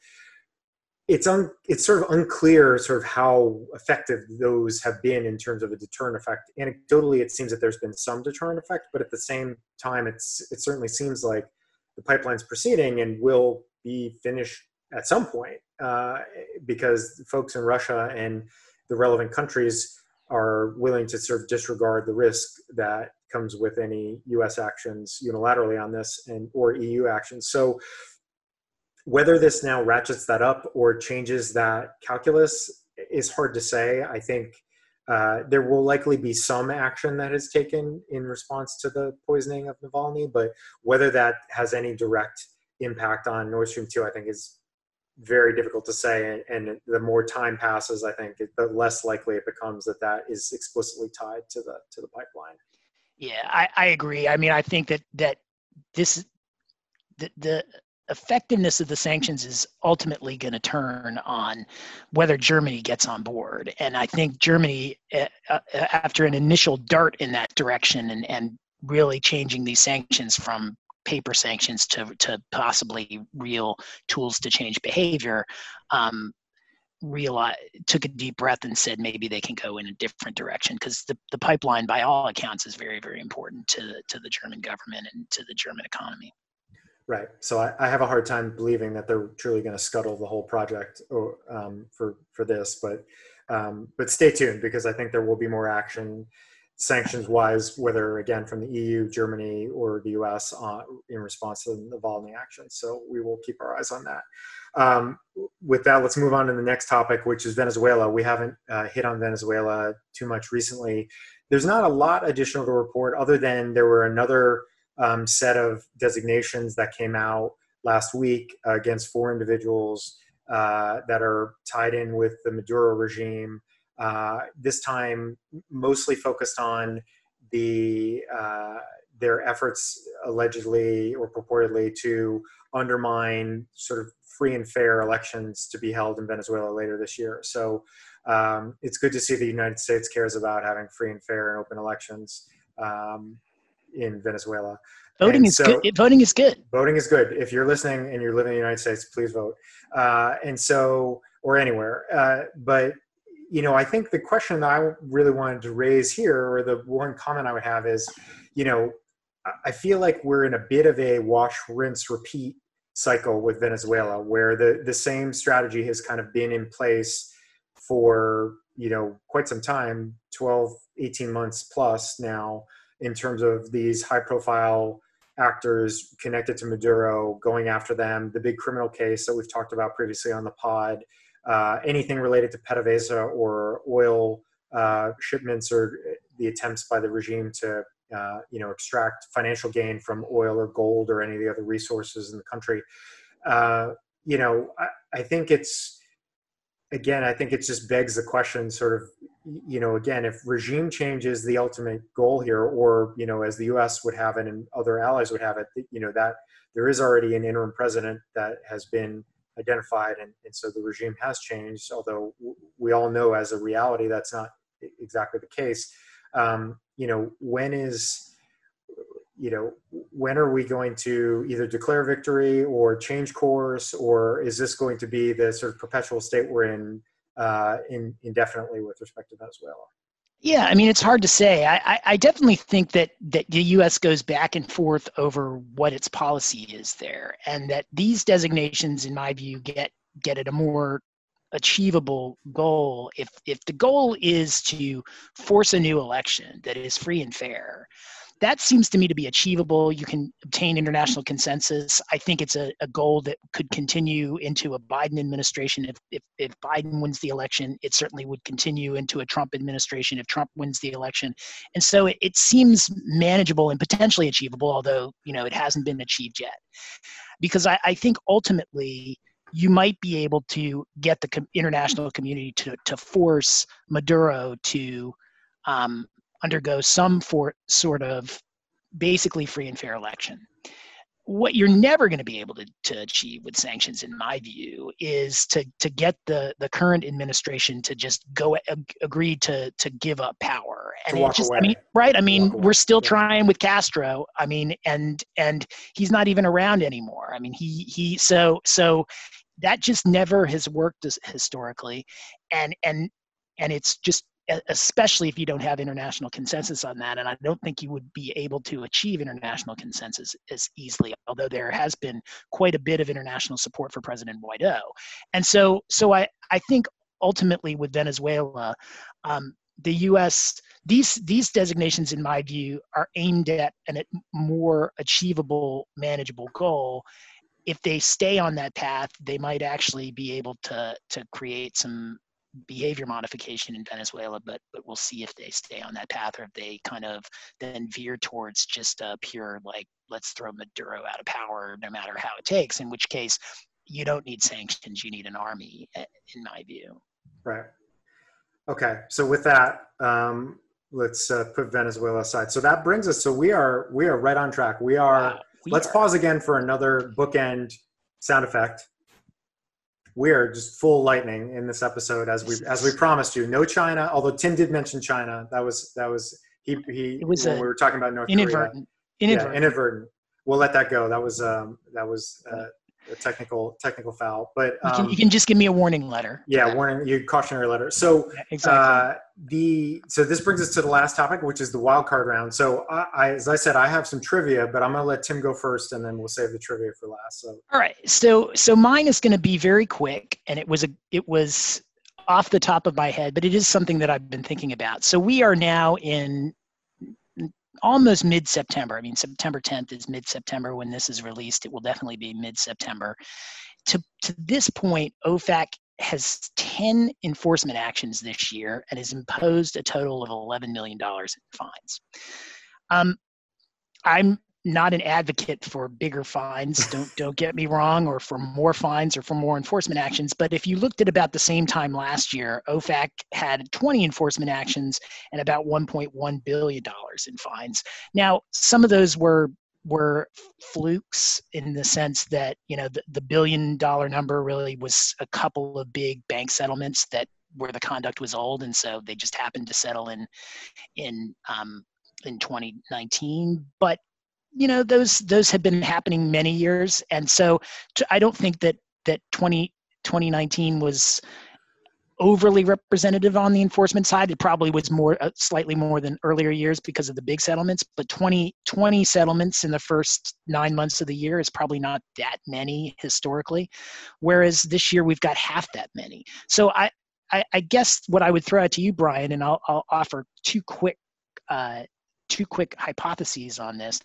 it's un, it's sort of unclear sort of how effective those have been in terms of a deterrent effect. Anecdotally, it seems that there's been some deterrent effect, but at the same time, it's it certainly seems like the pipeline's proceeding and will be finished at some point uh, because folks in Russia and the relevant countries are willing to sort of disregard the risk that comes with any U.S. actions unilaterally on this and or EU actions. So whether this now ratchets that up or changes that calculus is hard to say. I think uh, there will likely be some action that is taken in response to the poisoning of Navalny, but whether that has any direct impact on Nord Stream 2, I think is very difficult to say. And, and the more time passes, I think, the less likely it becomes that that is explicitly tied to the to the pipeline. Yeah, I, I agree. I mean, I think that that this the, the effectiveness of the sanctions is ultimately going to turn on whether Germany gets on board. And I think Germany, uh, after an initial dart in that direction and, and really changing these sanctions from paper sanctions to, to possibly real tools to change behavior, um, realized took a deep breath and said maybe they can go in a different direction because the, the pipeline by all accounts is very very important to to the german government and to the german economy Right. So I, I, have a hard time believing that they're truly going to scuttle the whole project or, um, for for this, but um, but stay tuned because I think there will be more action, sanctions wise, whether again from the EU, Germany, or the US uh, in response to the Navalny action. So we will keep our eyes on that. Um, with that, let's move on to the next topic, which is Venezuela. We haven't uh, hit on Venezuela too much recently. There's not a lot additional to report other than there were another um, set of designations that came out last week against four individuals uh, that are tied in with the Maduro regime. Uh, this time, mostly focused on the uh, their efforts allegedly or purportedly to undermine sort of free and fair elections to be held in Venezuela later this year. So um, it's good to see the United States cares about having free and fair and open elections. Um, in Venezuela. Voting and is so, good. Voting is good. Voting is good. If you're listening and you're living in the United States, please vote. Uh, and so, or anywhere. Uh, but you know, I think the question that I really wanted to raise here, or the one comment I would have is, you know, I feel like we're in a bit of a wash, rinse, repeat cycle with Venezuela, where the the same strategy has kind of been in place for you know quite some time 12 18 months plus now in terms of these high profile actors connected to Maduro, going after them, the big criminal case that we've talked about previously on the pod, uh, anything related to PDVSA or oil uh, shipments or the attempts by the regime to uh, you know extract financial gain from oil or gold or any of the other resources in the country. Uh, you know, I, I think it's again, I think it just begs the question sort of you know, again, if regime change is the ultimate goal here, or you know, as the U.S. would have it and other allies would have it, you know, that there is already an interim president that has been identified, and, and so the regime has changed. Although we all know, as a reality, that's not exactly the case. Um, you know, when is you know, when are we going to either declare victory or change course, or is this going to be the sort of perpetual state we're in uh, in, indefinitely with respect to Venezuela? Yeah, I mean it's hard to say. I, I definitely think that that the U.S. goes back and forth over what its policy is there, and that these designations, in my view, get get at a more achievable goal. If if the goal is to force a new election that is free and fair, that seems to me to be achievable. You can obtain international consensus. I think it's a, a goal that could continue into a Biden administration. If, if, if Biden wins the election, it certainly would continue into a Trump administration if Trump wins the election. And so it, it seems manageable and potentially achievable, although you know it hasn't been achieved yet. Because I, I think ultimately you might be able to get the international community to, to force Maduro to um, undergo some for, sort of basically free and fair election. What you're never going to be able to, to achieve with sanctions, in my view, is to, to get the, the current administration to just go ag- agree to, to give up power. And just, away. I mean, right? I mean, we're still yeah. trying with Castro. I mean, and and he's not even around anymore. I mean, he he so so that just never has worked historically, and and and it's just especially if you don't have international consensus on that. And I don't think you would be able to achieve international consensus as easily, although there has been quite a bit of international support for President Guaido. And so, so I, I think ultimately with Venezuela, um, the U.S. these these designations, in my view, are aimed at an more achievable, manageable goal. If they stay on that path, they might actually be able to to create some behavior modification in Venezuela, but but we'll see if they stay on that path or if they kind of then veer towards just a pure like let's throw Maduro out of power no matter how it takes. In which case, you don't need sanctions; you need an army, eh, in my view. Right. Okay. So with that, um, let's uh, put Venezuela aside. So that brings us. So we are we are right on track. We are. Wow, we let's are. pause again for another bookend sound effect we are just full lightning in this episode as we as we promised you. No China, although Tim did mention China. That was that was he he. It was when we were talking about North inadvertent. Korea. Inadvertent. Yeah, inadvertent. We'll let that go. That was um that was uh, a technical technical foul. But um, you, can, you, can, just give me a warning letter. Yeah, warning. You cautionary letter. So yeah, exactly. Uh, the so this brings us to the last topic, which is the wild card round. So I, I, as I said, I have some trivia, but I'm going to let Tim go first, and then we'll save the trivia for last. So all right. So so mine is going to be very quick, and it was a it was off the top of my head, but it is something that I've been thinking about. So we are now in almost mid September. I mean, September 10th is mid September when this is released. It will definitely be mid September. To, to this point, OFAC has 10 enforcement actions this year and has imposed a total of $11 million in fines. Um, I'm not an advocate for bigger fines don't don't get me wrong or for more fines or for more enforcement actions but if you looked at about the same time last year ofac had 20 enforcement actions and about 1.1 billion dollars in fines. Now some of those were were flukes in the sense that you know the, the billion dollar number really was a couple of big bank settlements that where the conduct was old and so they just happened to settle in in um, in 2019 but you know those those have been happening many years. And so i don't think that that 20 2019 was overly representative on the enforcement side. It probably was more uh, slightly more than earlier years because of the big settlements. But 20 20 settlements in the first 9 months of the year is probably not that many historically whereas this year we've got half that many. So i i, I guess what i would throw out to you brian and i'll, I'll offer two quick uh, two quick hypotheses on this.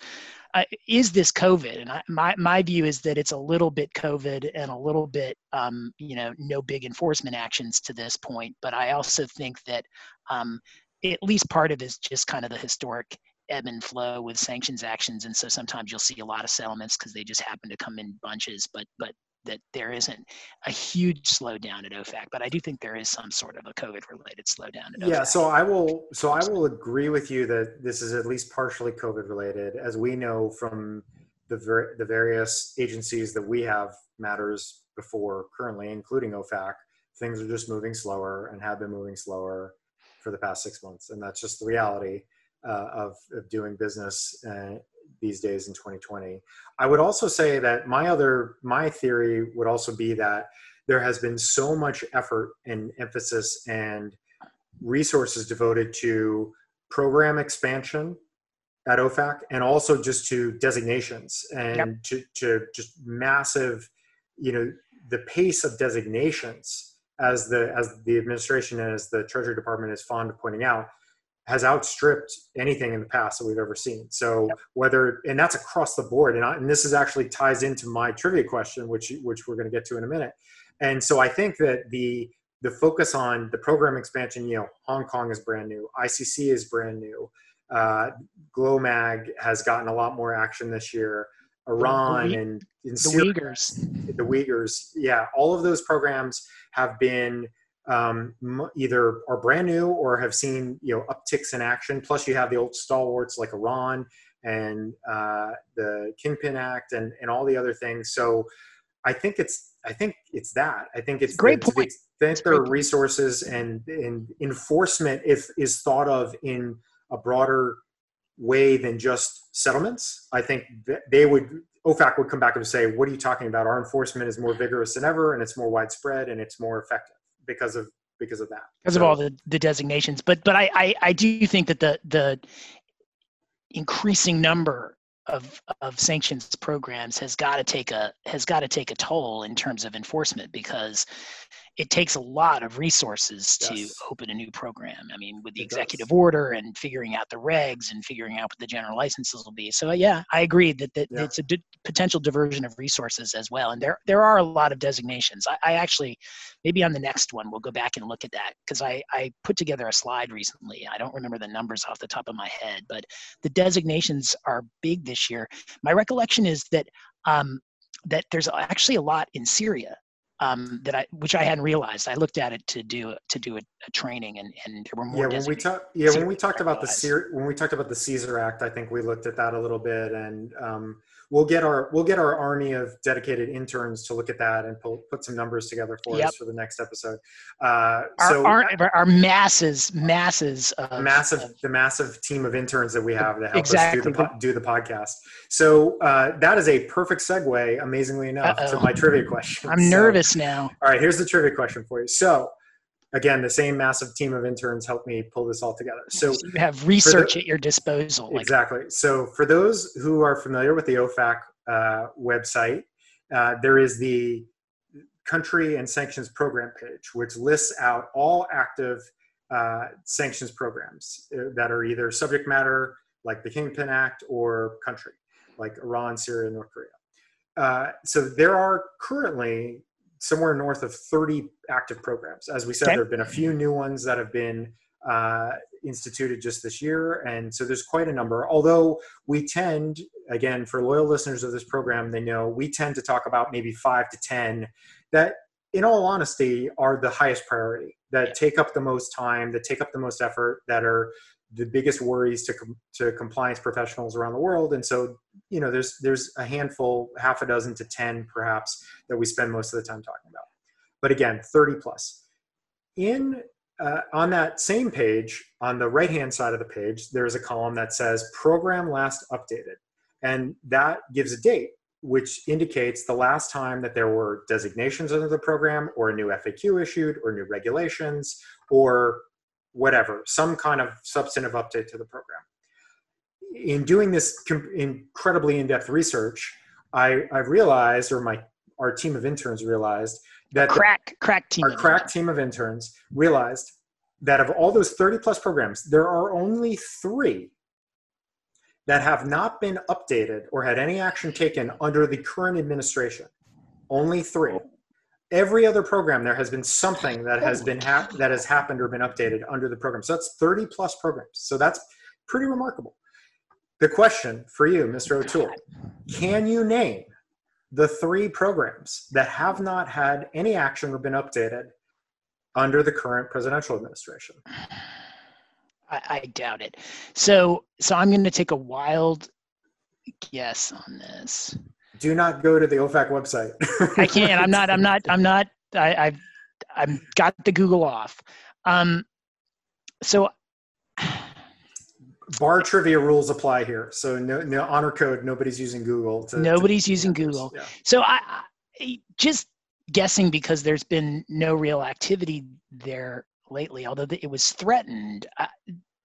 Uh, is this COVID? And I, my my view is that it's a little bit COVID and a little bit, um, you know, no big enforcement actions to this point. But I also think that um, at least part of it is just kind of the historic ebb and flow with sanctions actions and so sometimes you'll see a lot of settlements because they just happen to come in bunches but but that there isn't a huge slowdown at OFAC, but I do think there is some sort of a COVID-related slowdown. At OFAC. Yeah, so I will. So I will agree with you that this is at least partially COVID-related, as we know from the ver- the various agencies that we have matters before currently, including OFAC. Things are just moving slower and have been moving slower for the past six months, and that's just the reality uh, of of doing business uh, these days in 2020. I would also say that my other my theory would also be that there has been so much effort and emphasis and resources devoted to program expansion at OFAC and also just to designations and yep. to, to just massive, you know, the pace of designations as the as the administration and as the Treasury Department is fond of pointing out has outstripped anything in the past that we've ever seen. So yep. whether and that's across the board, and, I, and this is actually ties into my trivia question, which which we're going to get to in a minute. And so I think that the the focus on the program expansion, you know, Hong Kong is brand new, ICC is brand new, uh, GLOMAG has gotten a lot more action this year. Iran, the, and in the Syria, Uyghurs. the Uyghurs. Yeah, all of those programs have been um, either are brand new or have seen you know upticks in action. Plus, you have the old stalwarts like Iran and uh, the Kingpin Act and and all the other things. So, I think it's I think it's that. I think it's great the, point. That their resources and and enforcement if is thought of in a broader way than just settlements. I think they would OFAC would come back and say, "What are you talking about? Our enforcement is more vigorous than ever, and it's more widespread, and it's more effective because of because of that." Because so, of all the, the designations, but but I, I I do think that the the increasing number of of sanctions programs has got to take a has got to take a toll in terms of enforcement because it takes a lot of resources to yes. open a new program. I mean, with the it executive does. order and figuring out the regs and figuring out what the general licenses will be. So yeah, I agree that, that yeah. it's a di- potential diversion of resources as well. And there there are a lot of designations. I, I actually, maybe on the next one we'll go back and look at that because I I put together a slide recently. I don't remember the numbers off the top of my head, but the designations are big this year. My recollection is that. Um, that there's actually a lot in Syria um, that I, which I hadn't realized. I looked at it to do to do a, a training, and and there were more. Yeah, when we talked, yeah, when we talked about the when we talked about the Caesar Act, I think we looked at that a little bit, and um, we'll get our we'll get our army of dedicated interns to look at that and pull, put some numbers together for yep. us for the next episode. Uh, our, so our, our, masses masses of, massive of, the massive team of interns that we have that help exactly. us do the, do the podcast. So uh, that is a perfect segue, amazingly enough, Uh-oh. to my trivia question. I'm so, nervous now. All right, here's the trivia question for you. So again, the same massive team of interns helped me pull this all together. So, so you have research the, at your disposal. Exactly. Like. So for those who are familiar with the OFAC uh, website, uh, there is the country and sanctions program page, which lists out all active uh, sanctions programs uh, that are either subject matter, like the Kingpin Act, or country, like Iran, Syria, North Korea. Uh, so there are currently somewhere north of 30 active programs. As we said, okay. there have been a few new ones that have been uh, instituted just this year. And so there's quite a number. Although we tend, again, for loyal listeners of this program, they know we tend to talk about maybe five to 10 that, in all honesty, are the highest priority, that take up the most time, that take up the most effort, that are the biggest worries to, com- to compliance professionals around the world. And so, you know, there's, there's a handful, half a dozen to 10 perhaps that we spend most of the time talking about. But again, 30 plus. In, uh, on that same page, on the right-hand side of the page, there's a column that says program last updated. And that gives a date, which indicates the last time that there were designations under the program or a new FAQ issued or new regulations or whatever, some kind of substantive update to the program. In doing this incredibly in-depth research, I, I realized, or my our team of interns realized that crack the, crack team our crack team of interns realized that of all those 30 plus programs, there are only three that have not been updated or had any action taken under the current administration. Only three every other program there has been something that has oh been ha- that has happened or been updated under the program. So that's 30 plus programs. So that's pretty remarkable. The question for you mr o'toole can you name the three programs that have not had any action or been updated under the current presidential administration? I, I doubt it. So so i'm going to take a wild guess on this do not go to the OFAC website. I can't. I'm not. I'm not. I'm not. I, I've I've got the Google off. Um, so bar trivia rules apply here. So no, no honor code. Nobody's using Google. To, nobody's to, using Google. Yeah. So I, I just guessing because there's been no real activity there lately. Although it was threatened, uh,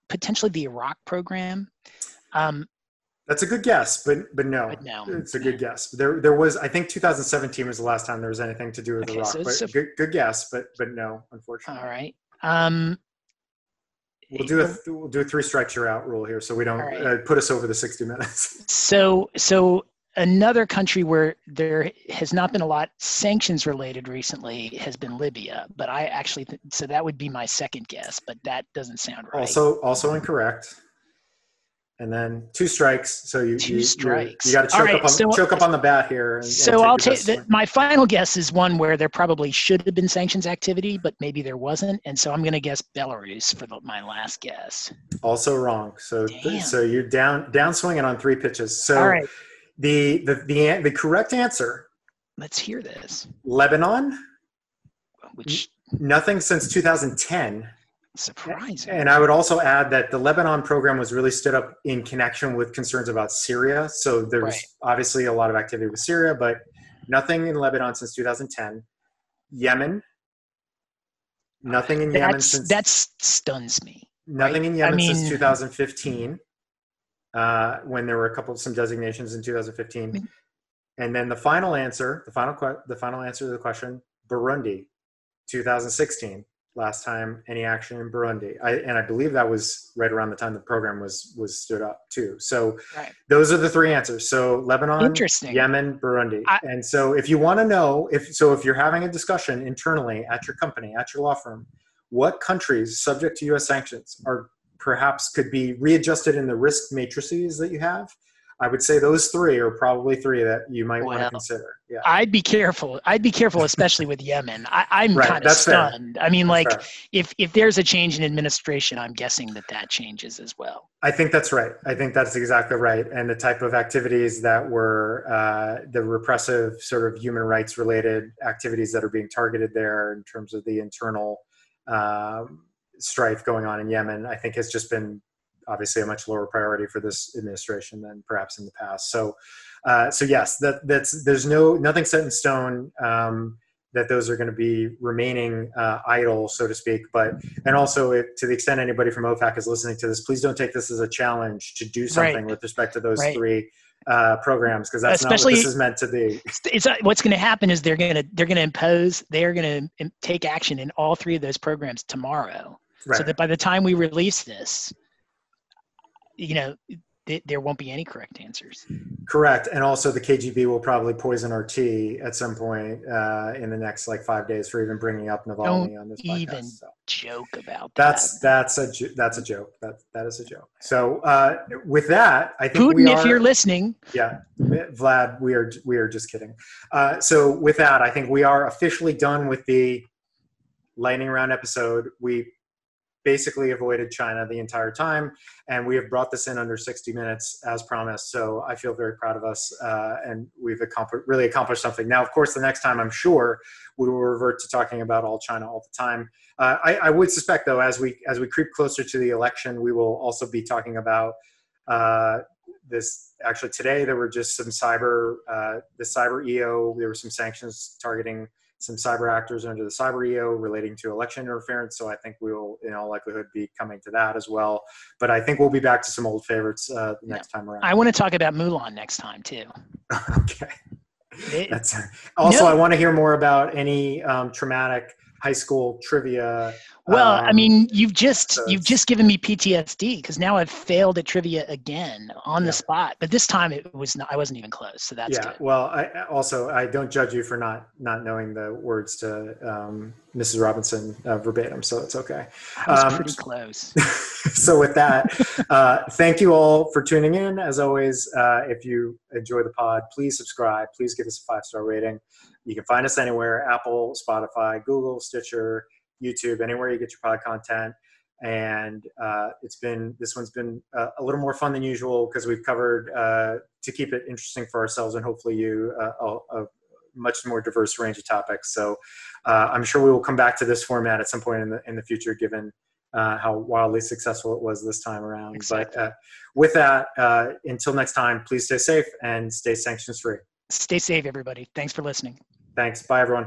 potentially the Iraq program. Um, that's a good guess, but but no, but no. it's a good guess. There there was I think 2017 was the last time there was anything to do with okay, Iraq. So, but so, good, good guess, but but no, unfortunately. All right. Um, we'll do a we'll do a three strikes you're out rule here, so we don't right. uh, put us over the 60 minutes. So so another country where there has not been a lot sanctions related recently has been Libya, but I actually th- so that would be my second guess, but that doesn't sound right. Also also incorrect. And then two strikes. So you two you, strikes. You got to choke, right, up on, so, choke up on the bat here. And, so and I'll take my final guess is one where there probably should have been sanctions activity, but maybe there wasn't, and so I'm going to guess Belarus for the, my last guess. Also wrong. So so you're down down swinging on three pitches. So All right, the the the the correct answer let's hear this. Lebanon. Which Nothing since 2010. Surprising. And I would also add that the Lebanon program was really stood up in connection with concerns about Syria. So there's Right. obviously a lot of activity with Syria, but nothing in Lebanon since 2010. Yemen, nothing in Yemen since that stuns me. nothing in I Yemen mean- since 2015, uh, when there were a couple of some designations in 2015. mean- And then the final answer, the final que- the final answer to the question, Burundi, 2016. Last time any action in Burundi, I, and I believe that was right around the time the program was was stood up too. So Right. those are the three answers. So Lebanon, Interesting. Yemen, Burundi. I- and so if you want to know if so if you're having a discussion internally at your company, at your law firm, what countries subject to US sanctions are perhaps could be readjusted in the risk matrices that you have, I would say those three are probably three that you might want to consider. Yeah. I'd be careful. I'd be careful, especially with Yemen. I, I'm Right, kind of that's fair. stunned. I mean, That's like, fair. if if there's a change in administration, I'm guessing that that changes as well. I think that's right. I think that's exactly right. And the type of activities that were uh, the repressive, sort of human rights related activities that are being targeted there in terms of the internal um, strife going on in Yemen, I think has just been obviously a much lower priority for this administration than perhaps in the past. So, uh, so yes, that that's there's no nothing set in stone. Um, that those are going to be remaining uh, idle, so to speak. But and also, if, to the extent anybody from OFAC is listening to this, please don't take this as a challenge to do something Right. with respect to those Right. three uh, programs because that's Especially- not what this is meant to be. It's, it's uh, what's going to happen is they're going to they're going to impose they're going to take action in all three of those programs tomorrow, Right. so that by the time we release this, you know, th- there won't be any correct answers. Correct, and also the KGB will probably poison our tea at some point uh, in the next like five days for even bringing up Navalny on this podcast. even so. Joke about That's that. that's a jo- that's a joke. That that is a joke. So uh, with that, I think Putin, we are. if you're listening, yeah, Vlad, we are we are just kidding. Uh, so with that, I think we are officially done with the lightning round episode. We basically avoided China the entire time, and we have brought this in under 60 minutes as promised. So I feel very proud of us, uh, and we've really accomplished something. Now, of course, the next time I'm sure we will revert to talking about all China all the time. Uh, I, I would suspect, though, as we as we creep closer to the election, we will also be talking about uh, this. Actually, today there were just some cyber uh, the cyber EO. There were some sanctions targeting some cyber actors under the cyber EO relating to election interference. So I think we will, in all likelihood, be coming to that as well. But I think we'll be back to some old favorites uh, next time around. I want to talk about Mulan next time too. okay. It- That's also. No. I want to hear more about any um, traumatic high school trivia. Well, I um, mean, you've just so you've just given me PTSD because now I've failed at trivia again on Yeah. the spot. But this time it was not. I wasn't even close. So that's yeah. good. Well, I I- also I don't judge you for not not knowing the words to um, Mrs. Robinson uh, verbatim, so it's okay. I was um, pretty close. so with that, uh, thank you all for tuning in. As always, uh, if you enjoy the pod, please subscribe. Please give us a five star rating. You can find us anywhere: Apple, Spotify, Google, Stitcher, YouTube, anywhere you get your pod content. And uh, it's been this one's been uh, a little more fun than usual because we've covered uh, to keep it interesting for ourselves and hopefully you uh, a, much more diverse range of topics. So uh, I'm sure we will come back to this format at some point in the in the future, given uh, how wildly successful it was this time around. Exactly. But uh, with that, uh, until next time, please stay safe and stay sanctions free. Stay safe, everybody. Thanks for listening. Thanks. Bye, everyone.